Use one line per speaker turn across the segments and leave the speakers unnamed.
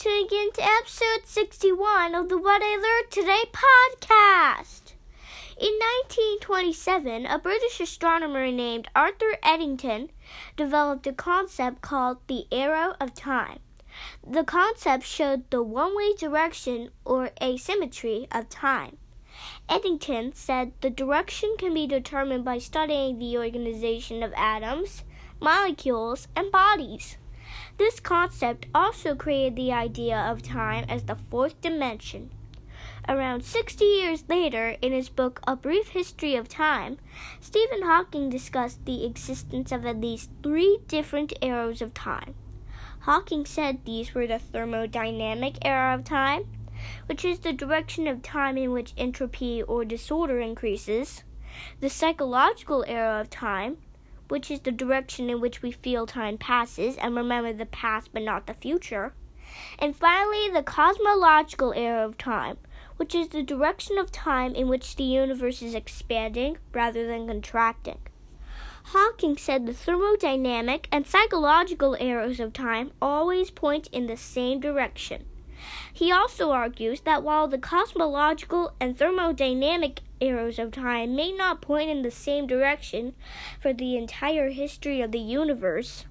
tuning in to episode 61 of the What I Learned Today podcast. In 1927, a British astronomer named Arthur Eddington developed a concept called the arrow of time. The concept showed the one way direction or asymmetry of time. Eddington said the direction can be determined by studying the organization of atoms, molecules, and bodies. This concept also created the idea of time as the fourth dimension. Around 60 years later, in his book A Brief History of Time, Stephen Hawking discussed the existence of at least three different arrows of time. Hawking said these were the thermodynamic arrow of time, which is the direction of time in which entropy or disorder increases, the psychological arrow of time, which is the direction in which we feel time passes and remember the past but not the future. And finally, the cosmological arrow of time, which is the direction of time in which the universe is expanding rather than contracting. Hawking said the thermodynamic and psychological arrows of time always point in the same direction. He also argues that while the cosmological and thermodynamic arrows of time may not point in the same direction for the entire history of the universe,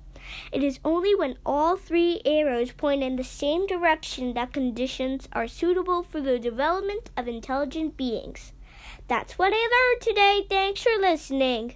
it is only when all three arrows point in the same direction that conditions are suitable for the development of intelligent beings. That's what I learned today. Thanks for listening.